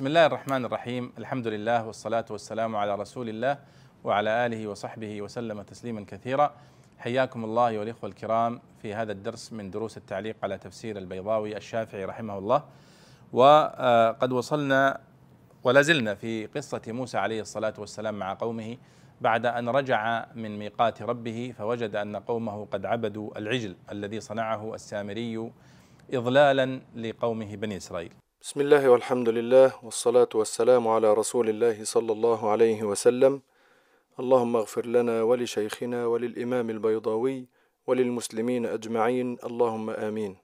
بسم الله الرحمن الرحيم الحمد لله والصلاة والسلام على رسول الله وعلى آله وصحبه وسلم تسليما كثيرا حياكم الله والإخوة الكرام في هذا الدرس من دروس التعليق على تفسير البيضاوي الشافعي رحمه الله وقد وصلنا ولا زلنا في قصة موسى عليه الصلاة والسلام مع قومه بعد أن رجع من ميقات ربه فوجد أن قومه قد عبدوا العجل الذي صنعه السامري إضلالا لقومه بني إسرائيل بسم الله والحمد لله والصلاة والسلام على رسول الله صلى الله عليه وسلم اللهم اغفر لنا ولشيخنا وللإمام البيضاوي وللمسلمين أجمعين اللهم آمين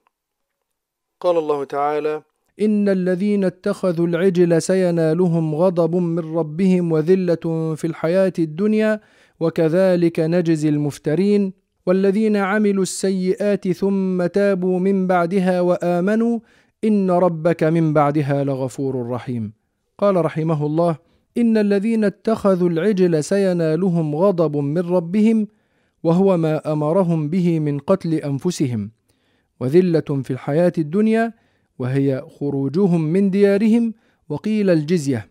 قال الله تعالى إن الذين اتخذوا العجل سينالهم غضب من ربهم وذلة في الحياة الدنيا وكذلك نجزي المفترين والذين عملوا السيئات ثم تابوا من بعدها وآمنوا إن ربك من بعدها لغفور رحيم. قال رحمه الله إن الذين اتخذوا العجل سينالهم غضب من ربهم وهو ما أمرهم به من قتل أنفسهم. وذلة في الحياة الدنيا وهي خروجهم من ديارهم وقيل الجزية.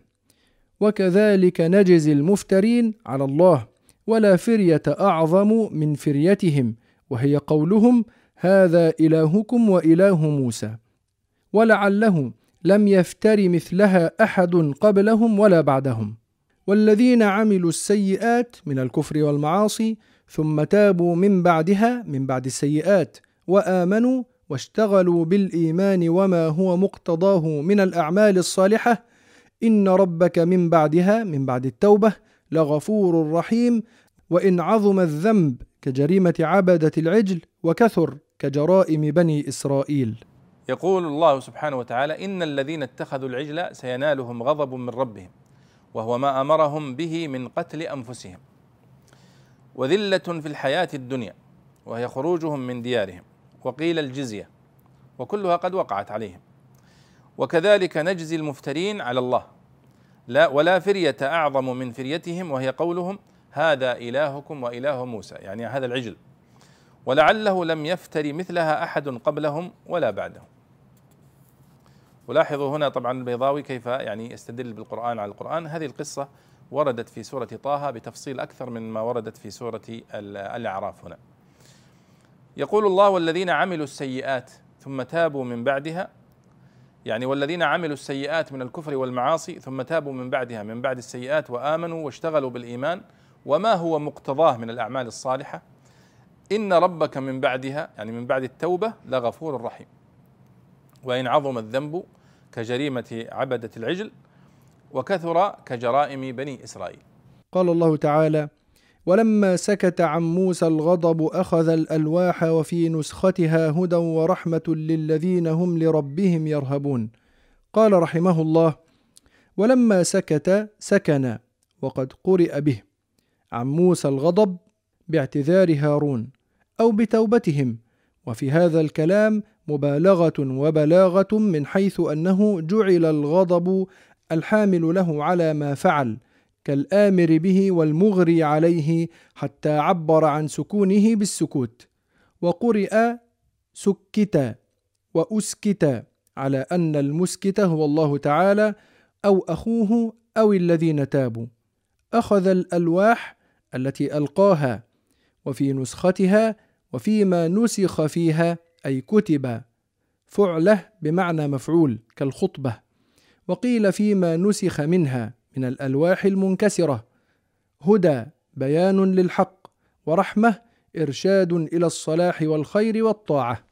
وكذلك نجزي المفترين على الله ولا فرية أعظم من فريتهم. وهي قولهم هذا إلهكم وإله موسى. ولعله لم يفتر مثلها أحد قبلهم ولا بعدهم. والذين عملوا السيئات من الكفر والمعاصي ثم تابوا من بعدها من بعد السيئات وآمنوا واشتغلوا بالإيمان وما هو مقتضاه من الأعمال الصالحة إن ربك من بعدها من بعد التوبة لغفور رحيم. وإن عظم الذنب كجريمة عبدة العجل وكثر كجرائم بني إسرائيل. يقول الله سبحانه وتعالى إن الذين اتخذوا العجل سينالهم غضب من ربهم وهو ما أمرهم به من قتل أنفسهم وذلة في الحياة الدنيا وهي خروجهم من ديارهم وقيل الجزية وكلها قد وقعت عليهم وكذلك نجزي المفترين على الله لا ولا فرية أعظم من فريتهم وهي قولهم هذا إلهكم وإله موسى يعني هذا العجل ولعله لم يفتر مثلها أحد قبلهم ولا بعدهم ولاحظوا هنا طبعا البيضاوي كيف يعني يستدل بالقرآن على القرآن. هذه القصة وردت في سورة طه بتفصيل أكثر من ما وردت في سورة الأعراف هنا. يقول الله والذين عملوا السيئات ثم تابوا من بعدها يعني والذين عملوا السيئات من الكفر والمعاصي ثم تابوا من بعدها من بعد السيئات وآمنوا واشتغلوا بالإيمان وما هو مقتضاه من الأعمال الصالحة. إن ربك من بعدها يعني من بعد التوبة لغفور رحيم. وإن عظم الذنب كجريمة عبدة العجل وكثر كجرائم بني إسرائيل. قال الله تعالى ولما سكت عن موسى الغضب أخذ الألواح وفي نسختها هدى ورحمة للذين هم لربهم يرهبون. قال رحمه الله ولما سكت سكن وقد قرئ به عن موسى الغضب باعتذار هارون أو بتوبتهم وفي هذا الكلام مبالغة وبلاغة من حيث أنه جعل الغضب الحامل له على ما فعل كالآمر به والمغري عليه حتى عبر عن سكونه بالسكوت. وقرئ سكت وأسكت على أن المسكت هو الله تعالى أو أخوه أو الذين تابوا. أخذ الألواح التي ألقاها وفي نسختها وفيما نسخ فيها أي كتب فعله بمعنى مفعول كالخطبة وقيل فيما نسخ منها من الألواح المنكسرة هدى بيان للحق ورحمة إرشاد إلى الصلاح والخير والطاعة.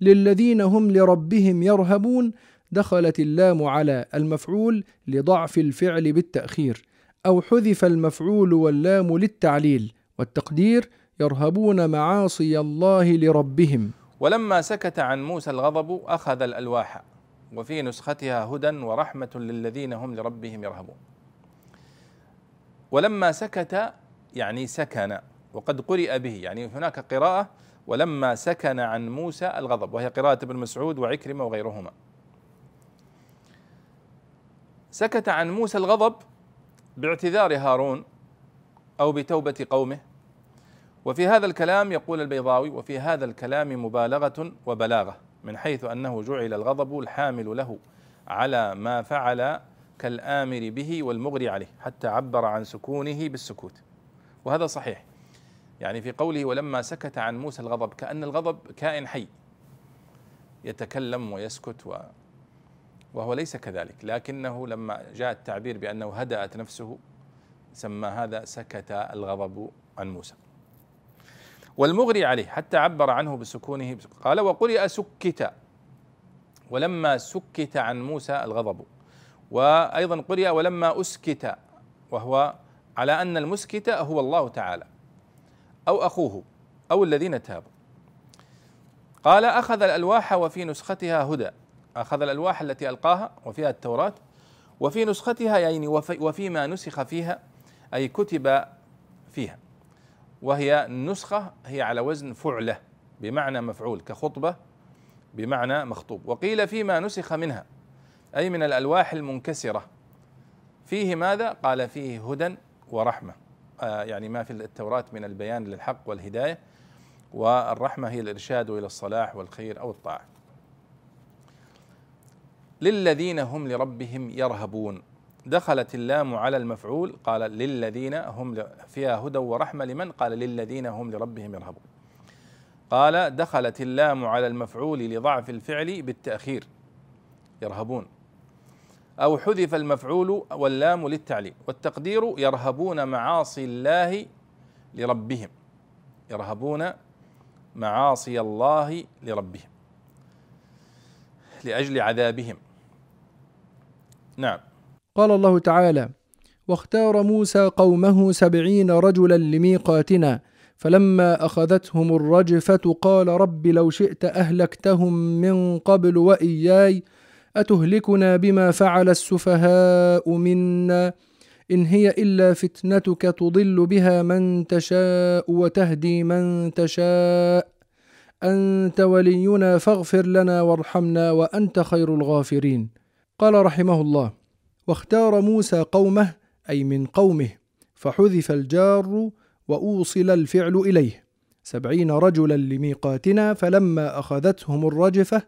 للذين هم لربهم يرهبون دخلت اللام على المفعول لضعف الفعل بالتأخير أو حذف المفعول واللام للتعليل والتقدير يرهبون معاصي الله لربهم. ولما سكت عن موسى الغضب أخذ الألواح وفي نسختها هدى ورحمة للذين هم لربهم يرهبون. ولما سكت يعني سكن وقد قرئ به يعني هناك قراءة ولما سكن عن موسى الغضب وهي قراءة ابن مسعود وعكرمة وغيرهما. سكت عن موسى الغضب باعتذار هارون أو بتوبة قومه وفي هذا الكلام يقول البيضاوي وفي هذا الكلام مبالغة وبلاغة من حيث أنه جعل الغضب الحامل له على ما فعل كالآمر به والمغري عليه حتى عبر عن سكونه بالسكوت. وهذا صحيح. يعني في قوله ولما سكت عن موسى الغضب كأن الغضب كائن حي يتكلم ويسكت و وهو ليس كذلك. لكنه لما جاء التعبير بأنه هدأت نفسه سمى هذا سكت الغضب عن موسى. والمغري عليه حتى عبر عنه بسكونه. قال وقرئ سكت. ولما سكت عن موسى الغضب. وأيضا قرئ ولما أسكت. وهو على أن المسكت هو الله تعالى. أو أخوه أو الذين تابوا. قال أخذ الألواح وفي نسختها هدى. أخذ الألواح التي ألقاها وفيها التوراة. وفي نسختها يعني وفيما نسخ فيها أي كتب فيها. وهي النسخه هي على وزن فعلة بمعنى مفعول كخطبة بمعنى مخطوب. وقيل فيما نسخ منها أي من الألواح المنكسرة. فيه ماذا؟ قال فيه هدى ورحمة. آه يعني ما في التوراة من البيان للحق والهداية والرحمة هي الإرشاد إلى الصلاح والخير أو الطاعة. للذين هم لربهم يرهبون. دخلت اللام على المفعول قال للذين هم فيها هدى ورحمة لمن؟ قال للذين هم لربهم يرهبون. قال دخلت اللام على المفعول لضعف الفعل بالتأخير يرهبون. أو حذف المفعول واللام للتعليل والتقدير يرهبون معاصي الله لربهم يرهبون معاصي الله لربهم لأجل عذابهم. نعم. قال الله تعالى واختار موسى قومه سبعين رجلا لميقاتنا فلما أخذتهم الرجفة قال رب لو شئت أهلكتهم من قبل وإياي أتهلكنا بما فعل السفهاء منا إن هي إلا فتنتك تضل بها من تشاء وتهدي من تشاء أنت ولينا فاغفر لنا وارحمنا وأنت خير الغافرين قال رحمه الله واختار موسى قومه أي من قومه فحذف الجار وأوصل الفعل إليه. سبعين رجلا لميقاتنا فلما أخذتهم الرجفة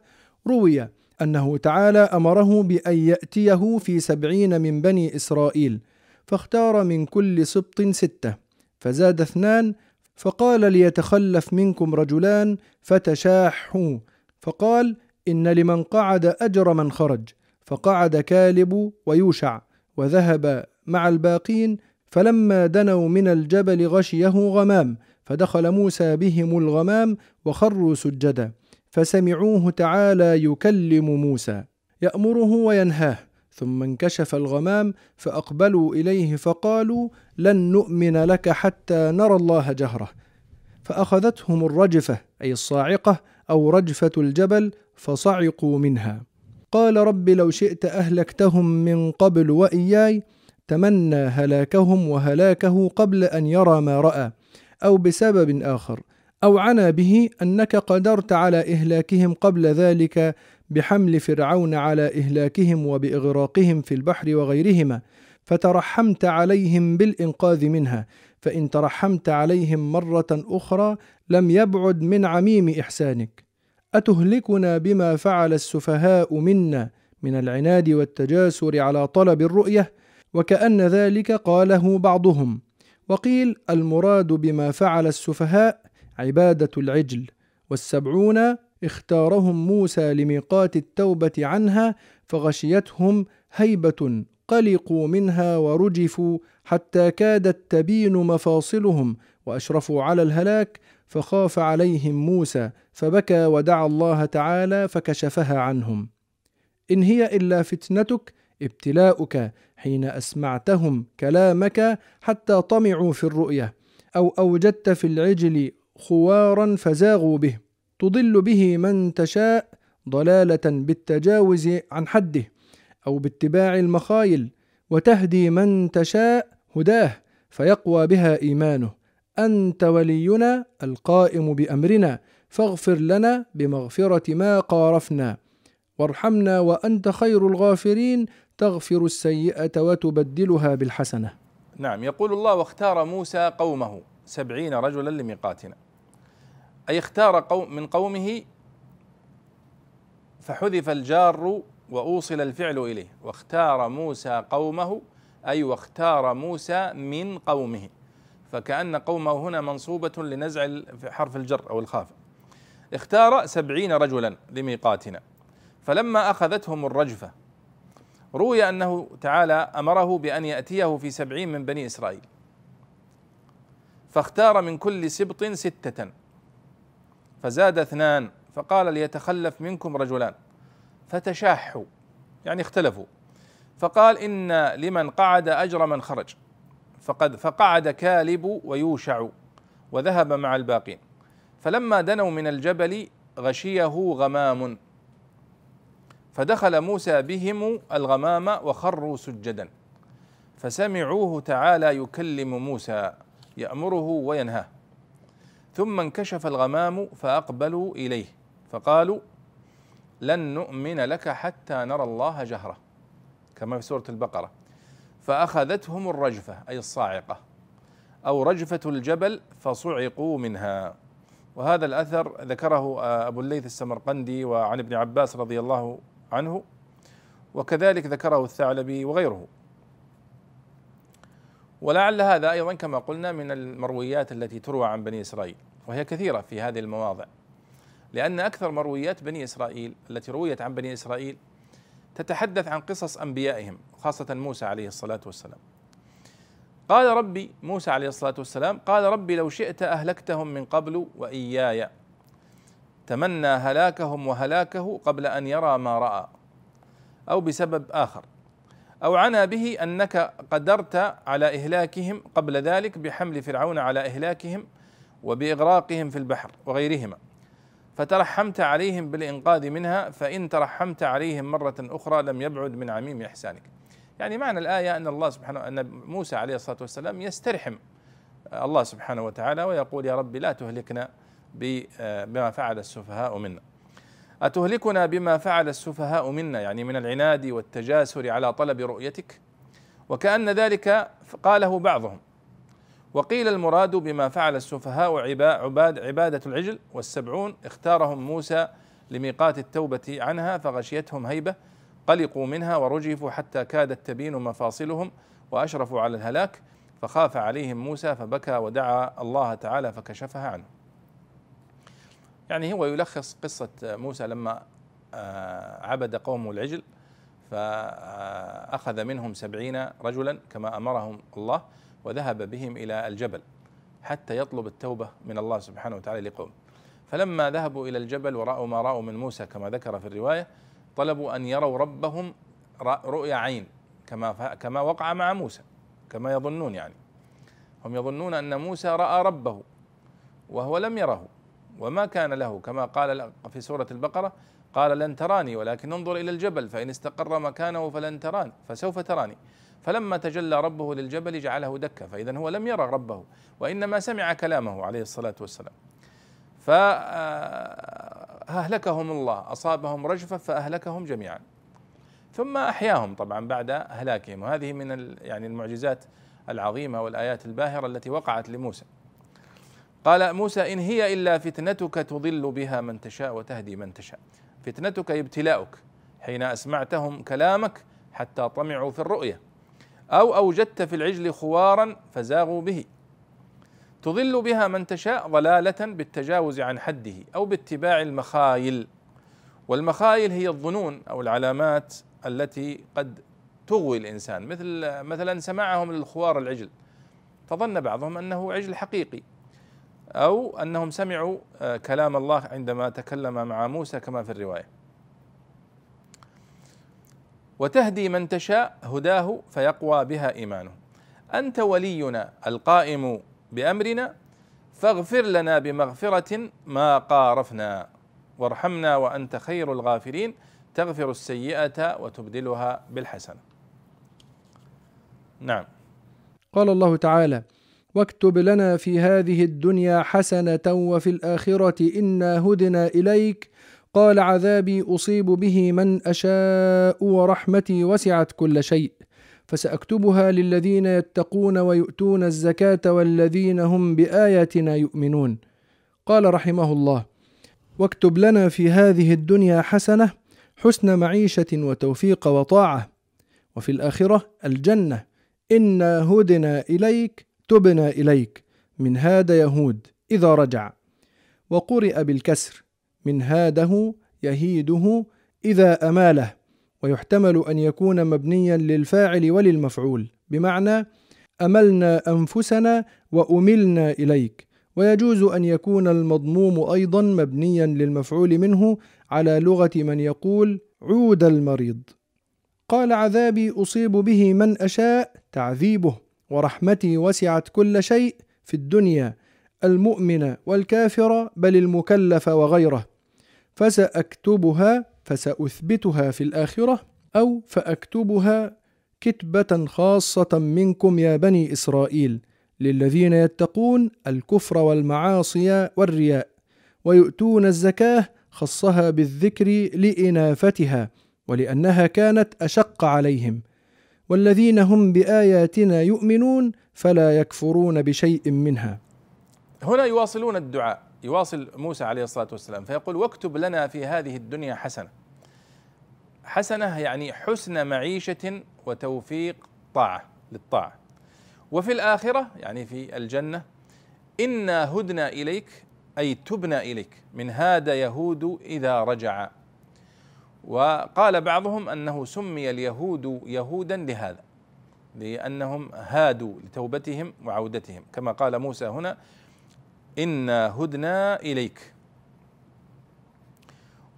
روي أنه تعالى أمره بأن يأتيه في سبعين من بني إسرائيل فاختار من كل سبط ستة. فزاد اثنان فقال ليتخلف منكم رجلان فتشاحوا. فقال إن لمن قعد أجر من خرج. فقعد كالب ويوشع وذهب مع الباقين فلما دنوا من الجبل غشيه غمام فدخل موسى بهم الغمام وخروا سجدا فسمعوه تعالى يكلم موسى يأمره وينهاه. ثم انكشف الغمام فأقبلوا إليه فقالوا لن نؤمن لك حتى نرى الله جهره فأخذتهم الرجفة أي الصاعقة أو رجفة الجبل فصعقوا منها. قال رب لو شئت أهلكتهم من قبل وإياي تمنى هلاكهم وهلاكه قبل أن يرى ما رأى أو بسبب آخر أو عنا به أنك قدرت على إهلاكهم قبل ذلك بحمل فرعون على إهلاكهم وبإغراقهم في البحر وغيرهما فترحمت عليهم بالإنقاذ منها فإن ترحمت عليهم مرة أخرى لم يبعد من عميم إحسانك. أتهلكنا بما فعل السفهاء منا من العناد والتجاسر على طلب الرؤية؟ وكأن ذلك قاله بعضهم. وقيل المراد بما فعل السفهاء عبادة العجل. والسبعون اختارهم موسى لميقات التوبة عنها فغشيتهم هيبة قلقوا منها ورجفوا حتى كادت تبين مفاصلهم وأشرفوا على الهلاك فخاف عليهم موسى فبكى ودعا الله تعالى فكشفها عنهم. إن هي إلا فتنتك ابتلاؤك حين أسمعتهم كلامك حتى طمعوا في الرؤية أو أوجدت في العجل خوارا فزاغوا به. تضل به من تشاء ضلالة بالتجاوز عن حده أو باتباع المخايل وتهدي من تشاء هداه فيقوى بها إيمانه. أنت ولينا القائم بأمرنا فاغفر لنا بمغفرة ما قارفنا. وارحمنا وأنت خير الغافرين تغفر السيئة وتبدلها بالحسنة. نعم يقول الله واختار موسى قومه سبعين رجلا لميقاتنا. أي اختار قوم من قومه؟ فحذف الجار وأوصل الفعل إليه. واختار موسى قومه أي واختار موسى من قومه. فكأن قومه هنا منصوبة لنزع حرف الجر أو الخافة اختار سبعين رجلا لميقاتنا. فلما أخذتهم الرجفة روي أنه تعالى أمره بأن يأتيه في سبعين من بني إسرائيل. فاختار من كل سبط ستة. فزاد اثنان فقال ليتخلف منكم رجلان. فتشاحوا يعني اختلفوا. فقال إن لمن قعد أجر من خرج. فقد فقعد كالب ويوشع وذهب مع الباقين. فلما دنوا من الجبل غشيه غمام. فدخل موسى بهم الغمام وخروا سجدا. فسمعوه تعالى يكلم موسى يأمره وينهاه. ثم انكشف الغمام فأقبلوا إليه. فقالوا لن نؤمن لك حتى نرى الله جهرة. كما في سورة البقرة. فأخذتهم الرجفة أي الصاعقة أو رجفة الجبل فصعقوا منها. وهذا الأثر ذكره أبو الليث السمرقندي وعن ابن عباس رضي الله عنه وكذلك ذكره الثعلبي وغيره. ولعل هذا أيضا كما قلنا من المرويات التي تروى عن بني إسرائيل وهي كثيرة في هذه المواضع. لأن أكثر مرويات بني إسرائيل التي رويت عن بني إسرائيل تتحدث عن قصص أنبيائهم خاصة موسى عليه الصلاة والسلام. قال ربي موسى عليه الصلاة والسلام قال ربي لو شئت أهلكتهم من قبل وإياي. تمنى هلاكهم وهلاكه قبل أن يرى ما رأى. أو بسبب آخر. أو عنى به أنك قدرت على إهلاكهم قبل ذلك بحمل فرعون على إهلاكهم وبإغراقهم في البحر وغيرهما. فترحمت عليهم بالإنقاذ منها فإن ترحمت عليهم مرة أخرى لم يبعد من عميم إحسانك. يعني معنى الآية أن الله سبحانه أن موسى عليه الصلاة والسلام يسترحم الله سبحانه وتعالى ويقول يا رب لا تهلكنا بما فعل السفهاء منا. أتهلكنا بما فعل السفهاء منا يعني من العناد والتجاسر على طلب رؤيتك وكأن ذلك قاله بعضهم وقيل المراد بما فعل السفهاء عباد عبادة العجل والسبعون اختارهم موسى لميقات التوبة عنها فغشيتهم هيبة قلقوا منها ورجفوا حتى كادت تبين مفاصلهم وأشرفوا على الهلاك فخاف عليهم موسى فبكى ودعا الله تعالى فكشفها عنه. يعني هو يلخص قصة موسى لما آه، عبد قومه العجل فأخذ منهم سبعين رجلا كما أمرهم الله وذهب بهم إلى الجبل حتى يطلب التوبة من الله سبحانه وتعالى لقوم فلما ذهبوا إلى الجبل ورأوا ما رأوا من موسى كما ذكر في الرواية طلبوا أن يروا ربهم رؤيا عين كما كما وقع مع موسى كما يظنون يعني. هم يظنون أن موسى رأى ربه وهو لم يره وما كان له كما قال في سورة البقرة قال لن تراني ولكن انظر إلى الجبل فإن استقر مكانه فلن تراني فسوف تراني. فلما تجلى ربه للجبل جعله دكا فإذا هو لم يرى ربه وإنما سمع كلامه عليه الصلاة والسلام. فأهلكهم الله أصابهم رجفة فأهلكهم جميعا. ثم أحياهم طبعا بعد هلاكهم. وهذه من يعني المعجزات العظيمة والآيات الباهرة التي وقعت لموسى. قال موسى إن هي إلا فتنتك تضل بها من تشاء وتهدي من تشاء. فتنتك ابتلاؤك حين أسمعتهم كلامك حتى طمعوا في الرؤية. أو أوجدت في العجل خوارا فزاغوا به. تضل بها من تشاء ضلالة بالتجاوز عن حده أو باتباع المخايل. والمخايل هي الظنون أو العلامات التي قد تغوي الإنسان مثل مثلا سماعهم للخوار العجل. فظن بعضهم أنه عجل حقيقي أو أنهم سمعوا آه، كلام الله عندما تكلم مع موسى كما في الرواية. وتهدي من تشاء هداه فيقوى بها إيمانه. أنت ولينا القائم بأمرنا فاغفر لنا بمغفرة ما قارفنا. وارحمنا وأنت خير الغافرين. تغفر السيئة وتبدلها بالحسنة. نعم. قال الله تعالى واكتب لنا في هذه الدنيا حسنة وفي الآخرة إنا هدنا إليك. قال عذابي أصيب به من أشاء ورحمتي وسعت كل شيء. فسأكتبها للذين يتقون ويؤتون الزكاة والذين هم بآياتنا يؤمنون. قال رحمه الله واكتب لنا في هذه الدنيا حسنة حسن معيشة وتوفيق وطاعة وفي الآخرة الجنة. إنا هدنا إليك تبنا إليك. من هذا يهود إذا رجع. وقرئ بالكسر من هاده يهيده إذا أماله. ويحتمل أن يكون مبنيا للفاعل وللمفعول بمعنى أملنا أنفسنا وأملنا إليك. ويجوز أن يكون المضموم أيضا مبنيا للمفعول منه على لغة من يقول عود المريض. قال عذابي أصيب به من أشاء تعذيبه ورحمتي وسعت كل شيء في الدنيا المؤمن والكافر بل المكلف وغيره. فسأكتبها فسأثبتها في الآخرة أو فأكتبها كتبة خاصة منكم يا بني إسرائيل للذين يتقون الكفر والمعاصي والرياء ويؤتون الزكاة خصها بالذكر لإنافتها ولأنها كانت أشق عليهم والذين هم بآياتنا يؤمنون فلا يكفرون بشيء منها. هنا يواصلون الدعاء. يواصل موسى عليه الصلاة والسلام فيقول واكتب لنا في هذه الدنيا حسنة. حسنة يعني حسن معيشة وتوفيق طاعة للطاعة. وفي الآخرة يعني في الجنة إنا هدنا إليك أي تبنا إليك من هذا يهود إذا رجع. وقال بعضهم أنه سمي اليهود يهودا لهذا لأنهم هادوا لتوبتهم وعودتهم كما قال موسى هنا إنا هدنا إليك.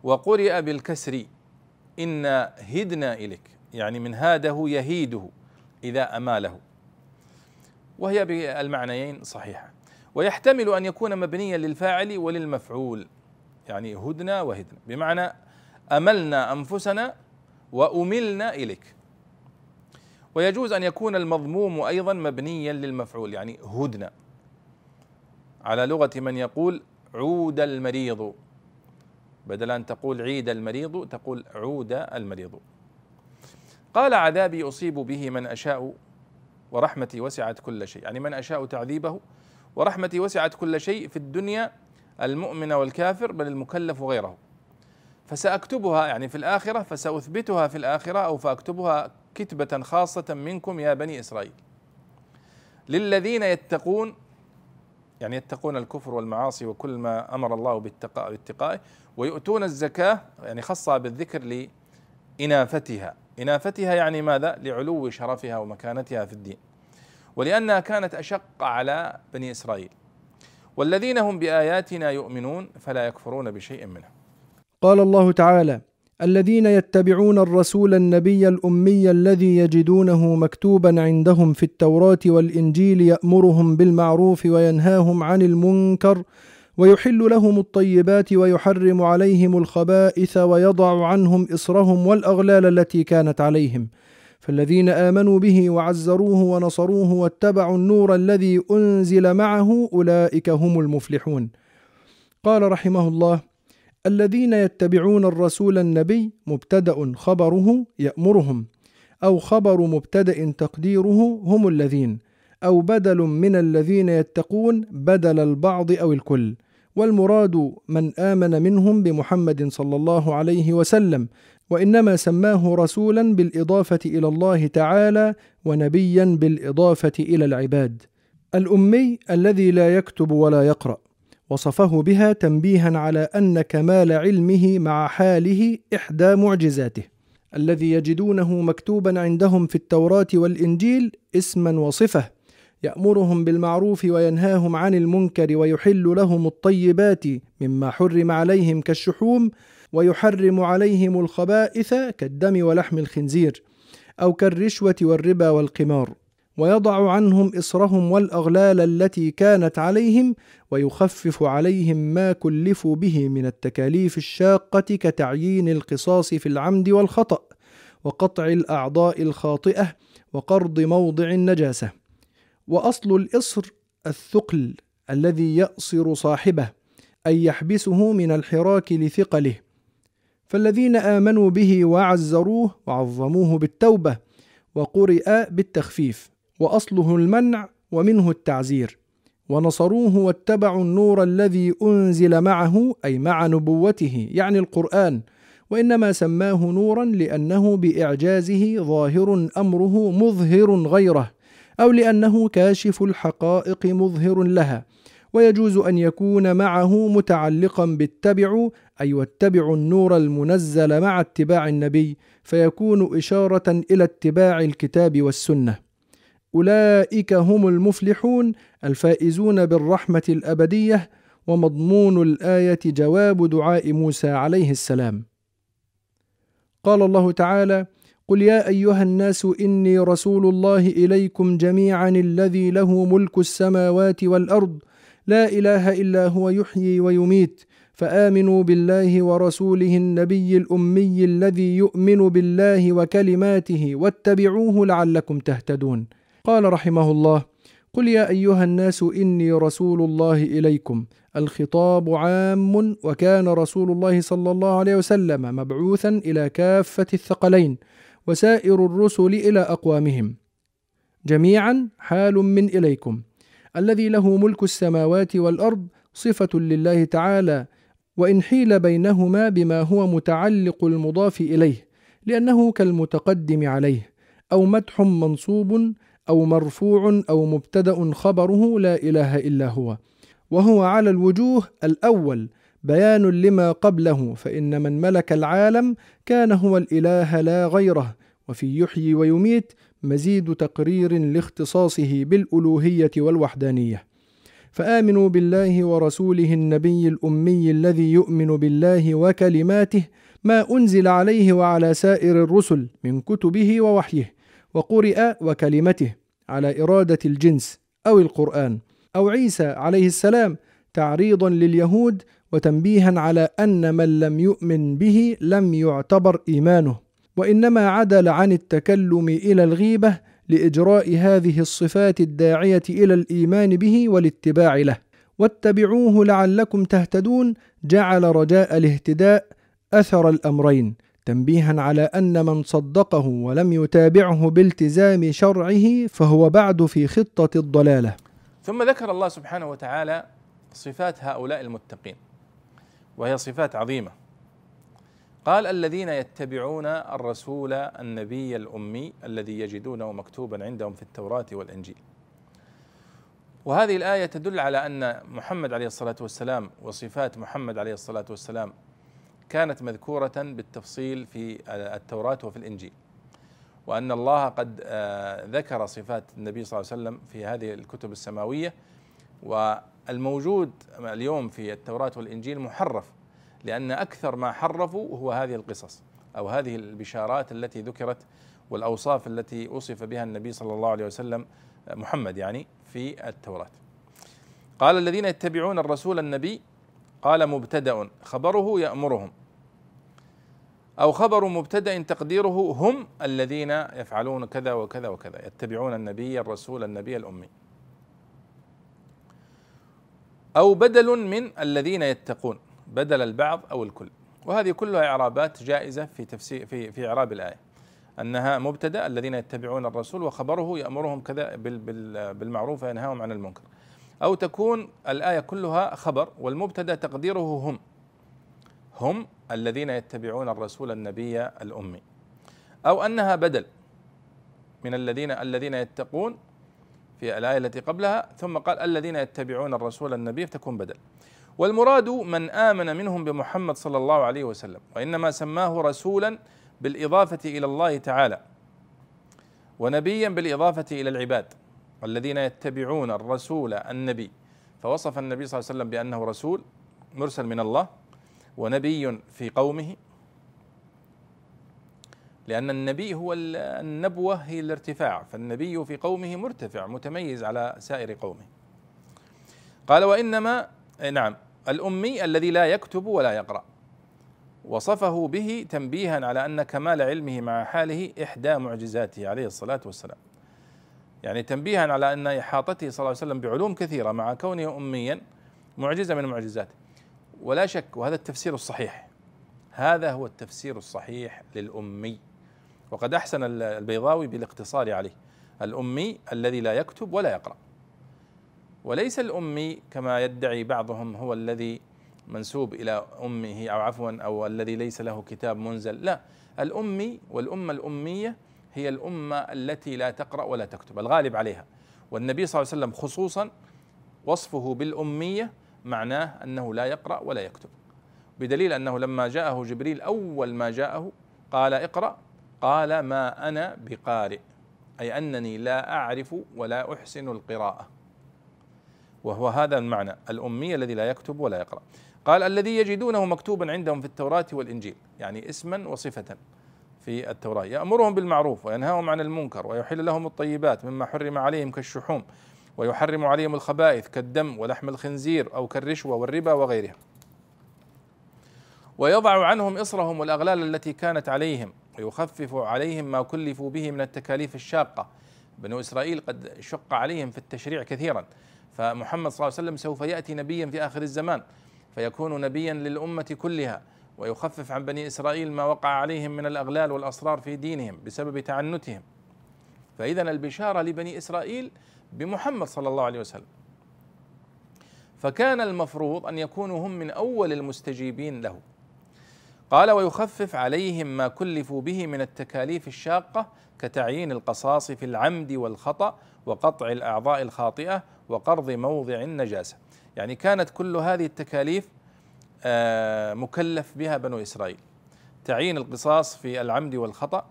وقرئ بالكسر إنا هدنا إليك. يعني من هاده يهيده إذا أماله. وهي بالمعنيين صحيحة. ويحتمل أن يكون مبنيا للفاعل وللمفعول. يعني هدنا وهدنا. بمعنى أملنا أنفسنا وأملنا إليك. ويجوز أن يكون المضموم أيضا مبنيا للمفعول. يعني هدنا. على لغة من يقول عود المريض. بدل أن تقول عيد المريض تقول عود المريض. قال عذابي أصيب به من أشاء ورحمتي وسعت كل شيء. يعني من أشاء تعذيبه ورحمتي وسعت كل شيء في الدنيا المؤمن والكافر بل المكلف غيره. فسأكتبها يعني في الآخرة فسأثبتها في الآخرة أو فأكتبها كتبة خاصة منكم يا بني إسرائيل. للذين يتقون يعني يتقون الكفر والمعاصي وكل ما أمر الله بالتقاء باتقائه ويؤتون الزكاة يعني خصها بالذكر لانافتها انافتها يعني ماذا؟ لعلو شرفها ومكانتها في الدين. ولأنها كانت أشق على بني إسرائيل. والذين هم بآياتنا يؤمنون فلا يكفرون بشيء منها. قال الله تعالى الذين يتبعون الرسول النبي الأمي الذي يجدونه مكتوبا عندهم في التوراة والإنجيل يأمرهم بالمعروف وينهاهم عن المنكر ويحل لهم الطيبات ويحرم عليهم الخبائث ويضع عنهم إصرهم والأغلال التي كانت عليهم. فالذين آمنوا به وعزروه ونصروه واتبعوا النور الذي أنزل معه أولئك هم المفلحون. قال رحمه الله الذين يتبعون الرسول النبي مبتدأ خبره يأمرهم أو خبر مبتدأ تقديره هم الذين أو بدل من الذين يتقون بدل البعض أو الكل. والمراد من آمن منهم بمحمد صلى الله عليه وسلم وإنما سماه رسولا بالإضافة إلى الله تعالى ونبيا بالإضافة إلى العباد. الأمي الذي لا يكتب ولا يقرأ. وصفه بها تنبيها على أن كمال علمه مع حاله إحدى معجزاته الذي يجدونه مكتوبا عندهم في التوراة والإنجيل اسما وصفة يأمرهم بالمعروف وينهاهم عن المنكر ويحل لهم الطيبات مما حرم عليهم كالشحوم ويحرم عليهم الخبائث كالدم ولحم الخنزير أو كالرشوة والربا والقمار. ويضع عنهم إصرهم والأغلال التي كانت عليهم ويخفف عليهم ما كلفوا به من التكاليف الشاقة كتعيين القصاص في العمد والخطأ وقطع الأعضاء الخاطئة وقرض موضع النجاسة. وأصل الإصر الثقل الذي يأصر صاحبه أي يحبسه من الحراك لثقله. فالذين آمنوا به وعزروه وعظموه بالتوبة وقرئ بالتخفيف. وأصله المنع ومنه التعزير ونصروه واتبعوا النور الذي أنزل معه أي مع نبوته يعني القرآن وإنما سماه نورا لأنه بإعجازه ظاهر أمره مظهر غيره أو لأنه كاشف الحقائق مظهر لها ويجوز أن يكون معه متعلقا بالتبع أي واتبعوا النور المنزل مع اتباع النبي فيكون إشارة إلى اتباع الكتاب والسنة. أولئك هم المفلحون الفائزون بالرحمة الأبدية ومضمون الآية جواب دعاء موسى عليه السلام. قال الله تعالى قل يا أيها الناس إني رسول الله إليكم جميعا الذي له ملك السماوات والأرض لا إله إلا هو يحيي ويميت فآمنوا بالله ورسوله النبي الأمي الذي يؤمن بالله وكلماته واتبعوه لعلكم تهتدون. قال رحمه الله قل يا أيها الناس إني رسول الله إليكم. الخطاب عام وكان رسول الله صلى الله عليه وسلم مبعوثا إلى كافة الثقلين وسائر الرسل إلى أقوامهم. جميعا حال من إليكم. الذي له ملك السماوات والأرض صفة لله تعالى وإن حيل بينهما بما هو متعلق المضاف إليه لأنه كالمتقدم عليه أو مدح منصوب أو مرفوع أو مبتدأ خبره لا إله إلا هو وهو على الوجوه الأول بيان لما قبله فإن من ملك العالم كان هو الإله لا غيره وفي يحيي ويميت مزيد تقرير لاختصاصه بالألوهية والوحدانية. فآمنوا بالله ورسوله النبي الأمي الذي يؤمن بالله وكلماته ما أنزل عليه وعلى سائر الرسل من كتبه ووحيه. وقرئ وكلمته على إرادة الجنس أو القرآن أو عيسى عليه السلام تعريضا لليهود وتنبيها على أن من لم يؤمن به لم يعتبر إيمانه. وإنما عدل عن التكلم إلى الغيبة لإجراء هذه الصفات الداعية إلى الإيمان به والاتباع له. واتبعوه لعلكم تهتدون جعل رجاء الاهتداء أثر الأمرين. تنبيها على أن من صدقه ولم يتابعه بالتزام شرعه فهو بعد في خطة الضلالة. ثم ذكر الله سبحانه وتعالى صفات هؤلاء المتقين وهي صفات عظيمة. قال الذين يتبعون الرسول النبي الأمي الذي يجدونه مكتوبا عندهم في التوراة والإنجيل. وهذه الآية تدل على أن محمد عليه الصلاة والسلام وصفات محمد عليه الصلاة والسلام كانت مذكورة بالتفصيل في التوراة وفي الإنجيل. وأن الله قد آه، ذكر صفات النبي صلى الله عليه وسلم في هذه الكتب السماوية والموجود اليوم في التوراة والإنجيل محرف لأن أكثر ما حرفوا هو هذه القصص أو هذه البشارات التي ذكرت والأوصاف التي وصف بها النبي صلى الله عليه وسلم محمد يعني في التوراة. قال الذين يتبعون الرسول النبي قال مبتدأ خبره يأمرهم. أو خبر مبتدأ تقديره هم الذين يفعلون كذا وكذا وكذا يتبعون النبي الرسول النبي الأمي. أو بدل من الذين يتقون بدل البعض أو الكل. وهذه كلها إعرابات جائزة في تفسير في في إعراب الآية. أنها مبتدأ الذين يتبعون الرسول وخبره يأمرهم كذا بالمعروف وينهاهم عن المنكر. أو تكون الآية كلها خبر والمبتدأ تقديره هم. هم الذين يتبعون الرسول النبي الأمي أو أنها بدل من الذين الذين يتقون في الآية التي قبلها ثم قال الذين يتبعون الرسول النبي فتكون بدل. والمراد من آمن منهم بمحمد صلى الله عليه وسلم وإنما سماه رسولا بالإضافة إلى الله تعالى ونبيا بالإضافة إلى العباد الذين يتبعون الرسول النبي فوصف النبي صلى الله عليه وسلم بأنه رسول مرسل من الله ونبي في قومه لأن النبي هو النبوة هي الارتفاع فالنبي في قومه مرتفع متميز على سائر قومه. قال وإنما نعم الأمي الذي لا يكتب ولا يقرأ. وصفه به تنبيها على أن كمال علمه مع حاله إحدى معجزاته عليه الصلاة والسلام. يعني تنبيها على أن إحاطته صلى الله عليه وسلم بعلوم كثيرة مع كونه أميا معجزة من معجزاته. ولا شك وهذا التفسير الصحيح. هذا هو التفسير الصحيح للأمي. وقد أحسن البيضاوي بالاقتصار عليه. الأمي الذي لا يكتب ولا يقرأ. وليس الأمي كما يدعي بعضهم هو الذي منسوب إلى أمه أو عفوا أو الذي ليس له كتاب منزل. لا الأمي والأمة الأمية هي الأمة التي لا تقرأ ولا تكتب الغالب عليها. والنبي صلى الله عليه وسلم خصوصا وصفه بالأمية معناه أنه لا يقرأ ولا يكتب. بدليل أنه لما جاءه جبريل أول ما جاءه قال اقرأ قال ما أنا بقارئ أي أنني لا أعرف ولا أحسن القراءة. وهو هذا المعنى الأمي الذي لا يكتب ولا يقرأ. قال الذي يجدونه مكتوبا عندهم في التوراة والإنجيل يعني اسما وصفة في التوراة. يأمرهم بالمعروف وينهاهم عن المنكر ويحل لهم الطيبات مما حرم عليهم كالشحوم. ويحرم عليهم الخبائث كالدم ولحم الخنزير أو كالرشوة والربا وغيرها. ويضع عنهم إصرهم والأغلال التي كانت عليهم ويخفف عليهم ما كلفوا به من التكاليف الشاقة. بنو إسرائيل قد شق عليهم في التشريع كثيرا فمحمد صلى الله عليه وسلم سوف يأتي نبيا في آخر الزمان فيكون نبيا للأمة كلها ويخفف عن بني إسرائيل ما وقع عليهم من الأغلال والأسرار في دينهم بسبب تعنتهم. فإذا البشارة لبني إسرائيل بمحمد صلى الله عليه وسلم. فكان المفروض أن يكونوا هم من أول المستجيبين له. قال ويخفف عليهم ما كلفوا به من التكاليف الشاقة كتعيين القصاص في العمد والخطأ وقطع الأعضاء الخاطئة وقرض موضع النجاسة. يعني كانت كل هذه التكاليف آه، مكلف بها بنو إسرائيل. تعيين القصاص في العمد والخطأ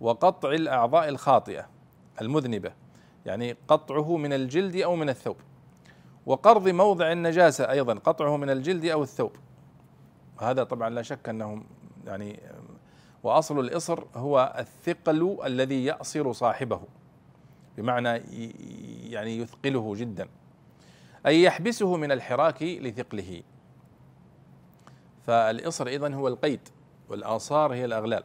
وقطع الأعضاء الخاطئة المذنبة. يعني قطعه من الجلد أو من الثوب. وقرض موضع النجاسة أيضا قطعه من الجلد أو الثوب. هذا طبعا لا شك أنه يعني وأصل الإصر هو الثقل الذي يأصر صاحبه بمعنى يعني يثقله جدا. أي يحبسه من الحراك لثقله. فالإصر أيضا هو القيد والآصار هي الأغلال.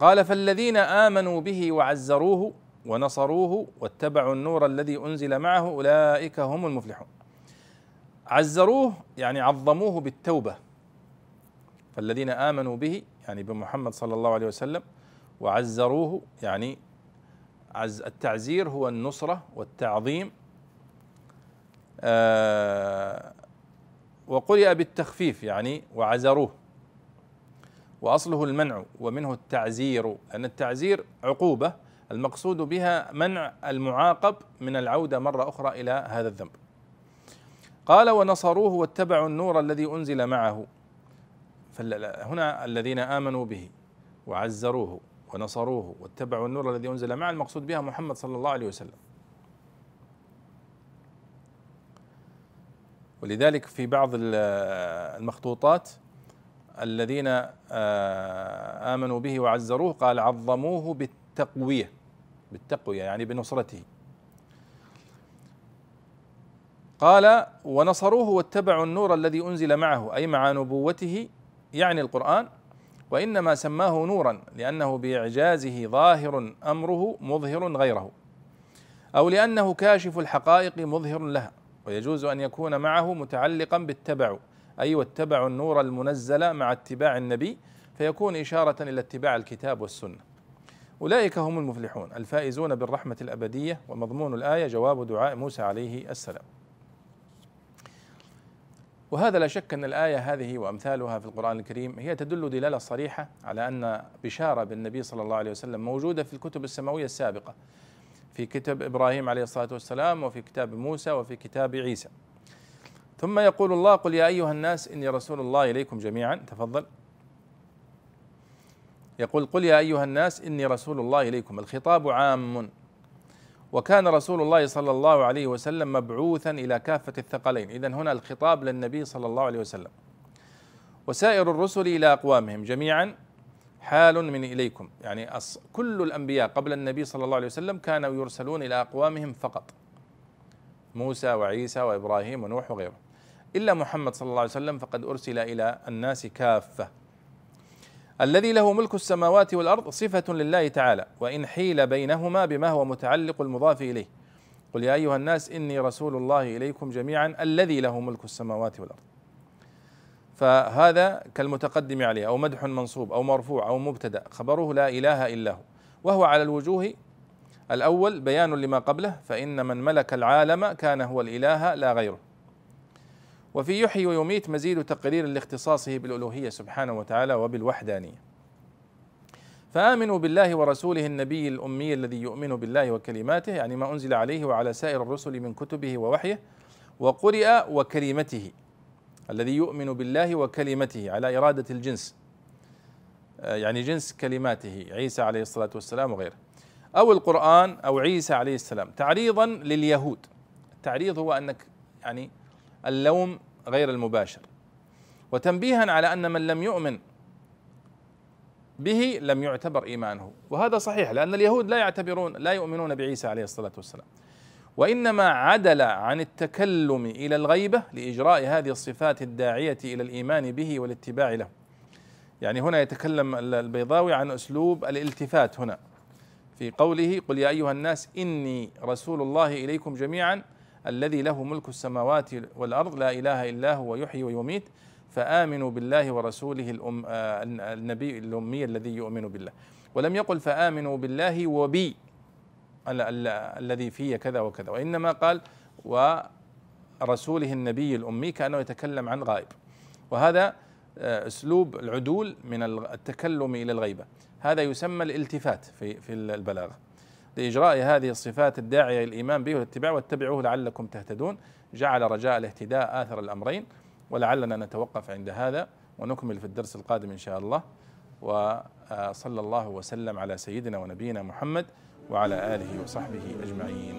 قال فالذين آمنوا به وعزروه ونصروه واتبعوا النور الذي أنزل معه أولئك هم المفلحون. عزروه يعني عظموه بالتوبة. فالذين آمنوا به يعني بمحمد صلى الله عليه وسلم وعزروه يعني عز التعزير هو النصرة والتعظيم. آه وقرئ بالتخفيف يعني وعزروه. وأصله المنع ومنه التعزير لأن التعزير عقوبة المقصود بها منع المعاقب من العودة مرة أخرى إلى هذا الذنب. قال ونصروه واتبعوا النور الذي أنزل معه هنا الذين آمنوا به وعزروه ونصروه واتبعوا النور الذي أنزل معه المقصود بها محمد صلى الله عليه وسلم. ولذلك في بعض المخطوطات الذين آه، آمنوا به وعزروه قال عظموه بالتقوية بالتقوية يعني بنصرته. قال ونصروه واتبعوا النور الذي أنزل معه أي مع نبوته يعني القرآن وإنما سماه نورا لأنه بإعجازه ظاهر أمره مظهر غيره أو لأنه كاشف الحقائق مظهر لها ويجوز أن يكون معه متعلقا بالتبع. أي واتبعوا النور المنزل مع اتباع النبي فيكون إشارة إلى اتباع الكتاب والسنة. أولئك هم المفلحون الفائزون بالرحمة الأبدية ومضمون الآية جواب دعاء موسى عليه السلام. وهذا لا شك أن الآية هذه وأمثالها في القرآن الكريم هي تدل دلالة صريحة على أن بشارة بالنبي صلى الله عليه وسلم موجودة في الكتب السماوية السابقة في كتاب إبراهيم عليه الصلاة والسلام وفي كتاب موسى وفي كتاب عيسى. ثم يقول الله قل يا أيها الناس إني رسول الله إليكم جميعا. تفضل. يقول قل يا أيها الناس إني رسول الله إليكم. الخطاب عام. وكان رسول الله صلى الله عليه وسلم مبعوثا إلى كافة الثقلين. اذا هنا الخطاب للنبي صلى الله عليه وسلم. وسائر الرسل إلى أقوامهم جميعا حال من إليكم. يعني كل الأنبياء قبل النبي صلى الله عليه وسلم كانوا يرسلون إلى أقوامهم فقط. موسى وعيسى وإبراهيم ونوح وغيره إلا محمد صلى الله عليه وسلم فقد أرسل إلى الناس كافة. الذي له ملك السماوات والأرض صفة لله تعالى وإن حيل بينهما بما هو متعلق المضاف إليه. قل يا أيها الناس إني رسول الله إليكم جميعا الذي له ملك السماوات والأرض. فهذا كالمتقدم عليه أو مدح منصوب أو مرفوع أو مبتدأ. خبره لا إله إلا هو. وهو على الوجوه الأول بيان لما قبله فإن من ملك العالم كان هو الإله لا غيره. وفي يحيي ويميت مزيد تقرير لاختصاصه بالألوهية سبحانه وتعالى وبالوحدانية. فآمنوا بالله ورسوله النبي الأمي الذي يؤمن بالله وكلماته يعني ما أنزل عليه وعلى سائر الرسل من كتبه ووحيه وقرئ وكلمته الذي يؤمن بالله وكلمته على إرادة الجنس آه، يعني جنس كلماته عيسى عليه الصلاة والسلام وغيره أو القرآن أو عيسى عليه السلام. تعريضا لليهود. التعريض هو أنك يعني اللوم غير المباشر. وتنبيها على أن من لم يؤمن به لم يعتبر إيمانه. وهذا صحيح لأن اليهود لا يعتبرون لا يؤمنون بعيسى عليه الصلاة والسلام. وإنما عدل عن التكلم إلى الغيبة لإجراء هذه الصفات الداعية إلى الإيمان به والاتباع له. يعني هنا يتكلم البيضاوي عن أسلوب الالتفات هنا. في قوله قل يا أيها الناس إني رسول الله إليكم جميعا الذي له ملك السماوات والأرض لا إله إلا هو يحيي ويميت فآمنوا بالله ورسوله الأم آه، النبي الأمي الذي يؤمن بالله. ولم يقل فآمنوا بالله وبي الذي في كذا وكذا. وإنما قال ورسوله النبي الأمي كأنه يتكلم عن غائب. وهذا آه، أسلوب العدول من التكلم إلى الغيبة. هذا يسمى الالتفات في في البلاغة. لإجراء هذه الصفات الداعية للإيمان به والاتباع واتبعوه لعلكم تهتدون. جعل رجاء الاهتداء آثر الأمرين ولعلنا نتوقف عند هذا ونكمل في الدرس القادم إن شاء الله. وصلى الله وسلم على سيدنا ونبينا محمد وعلى آله وصحبه أجمعين.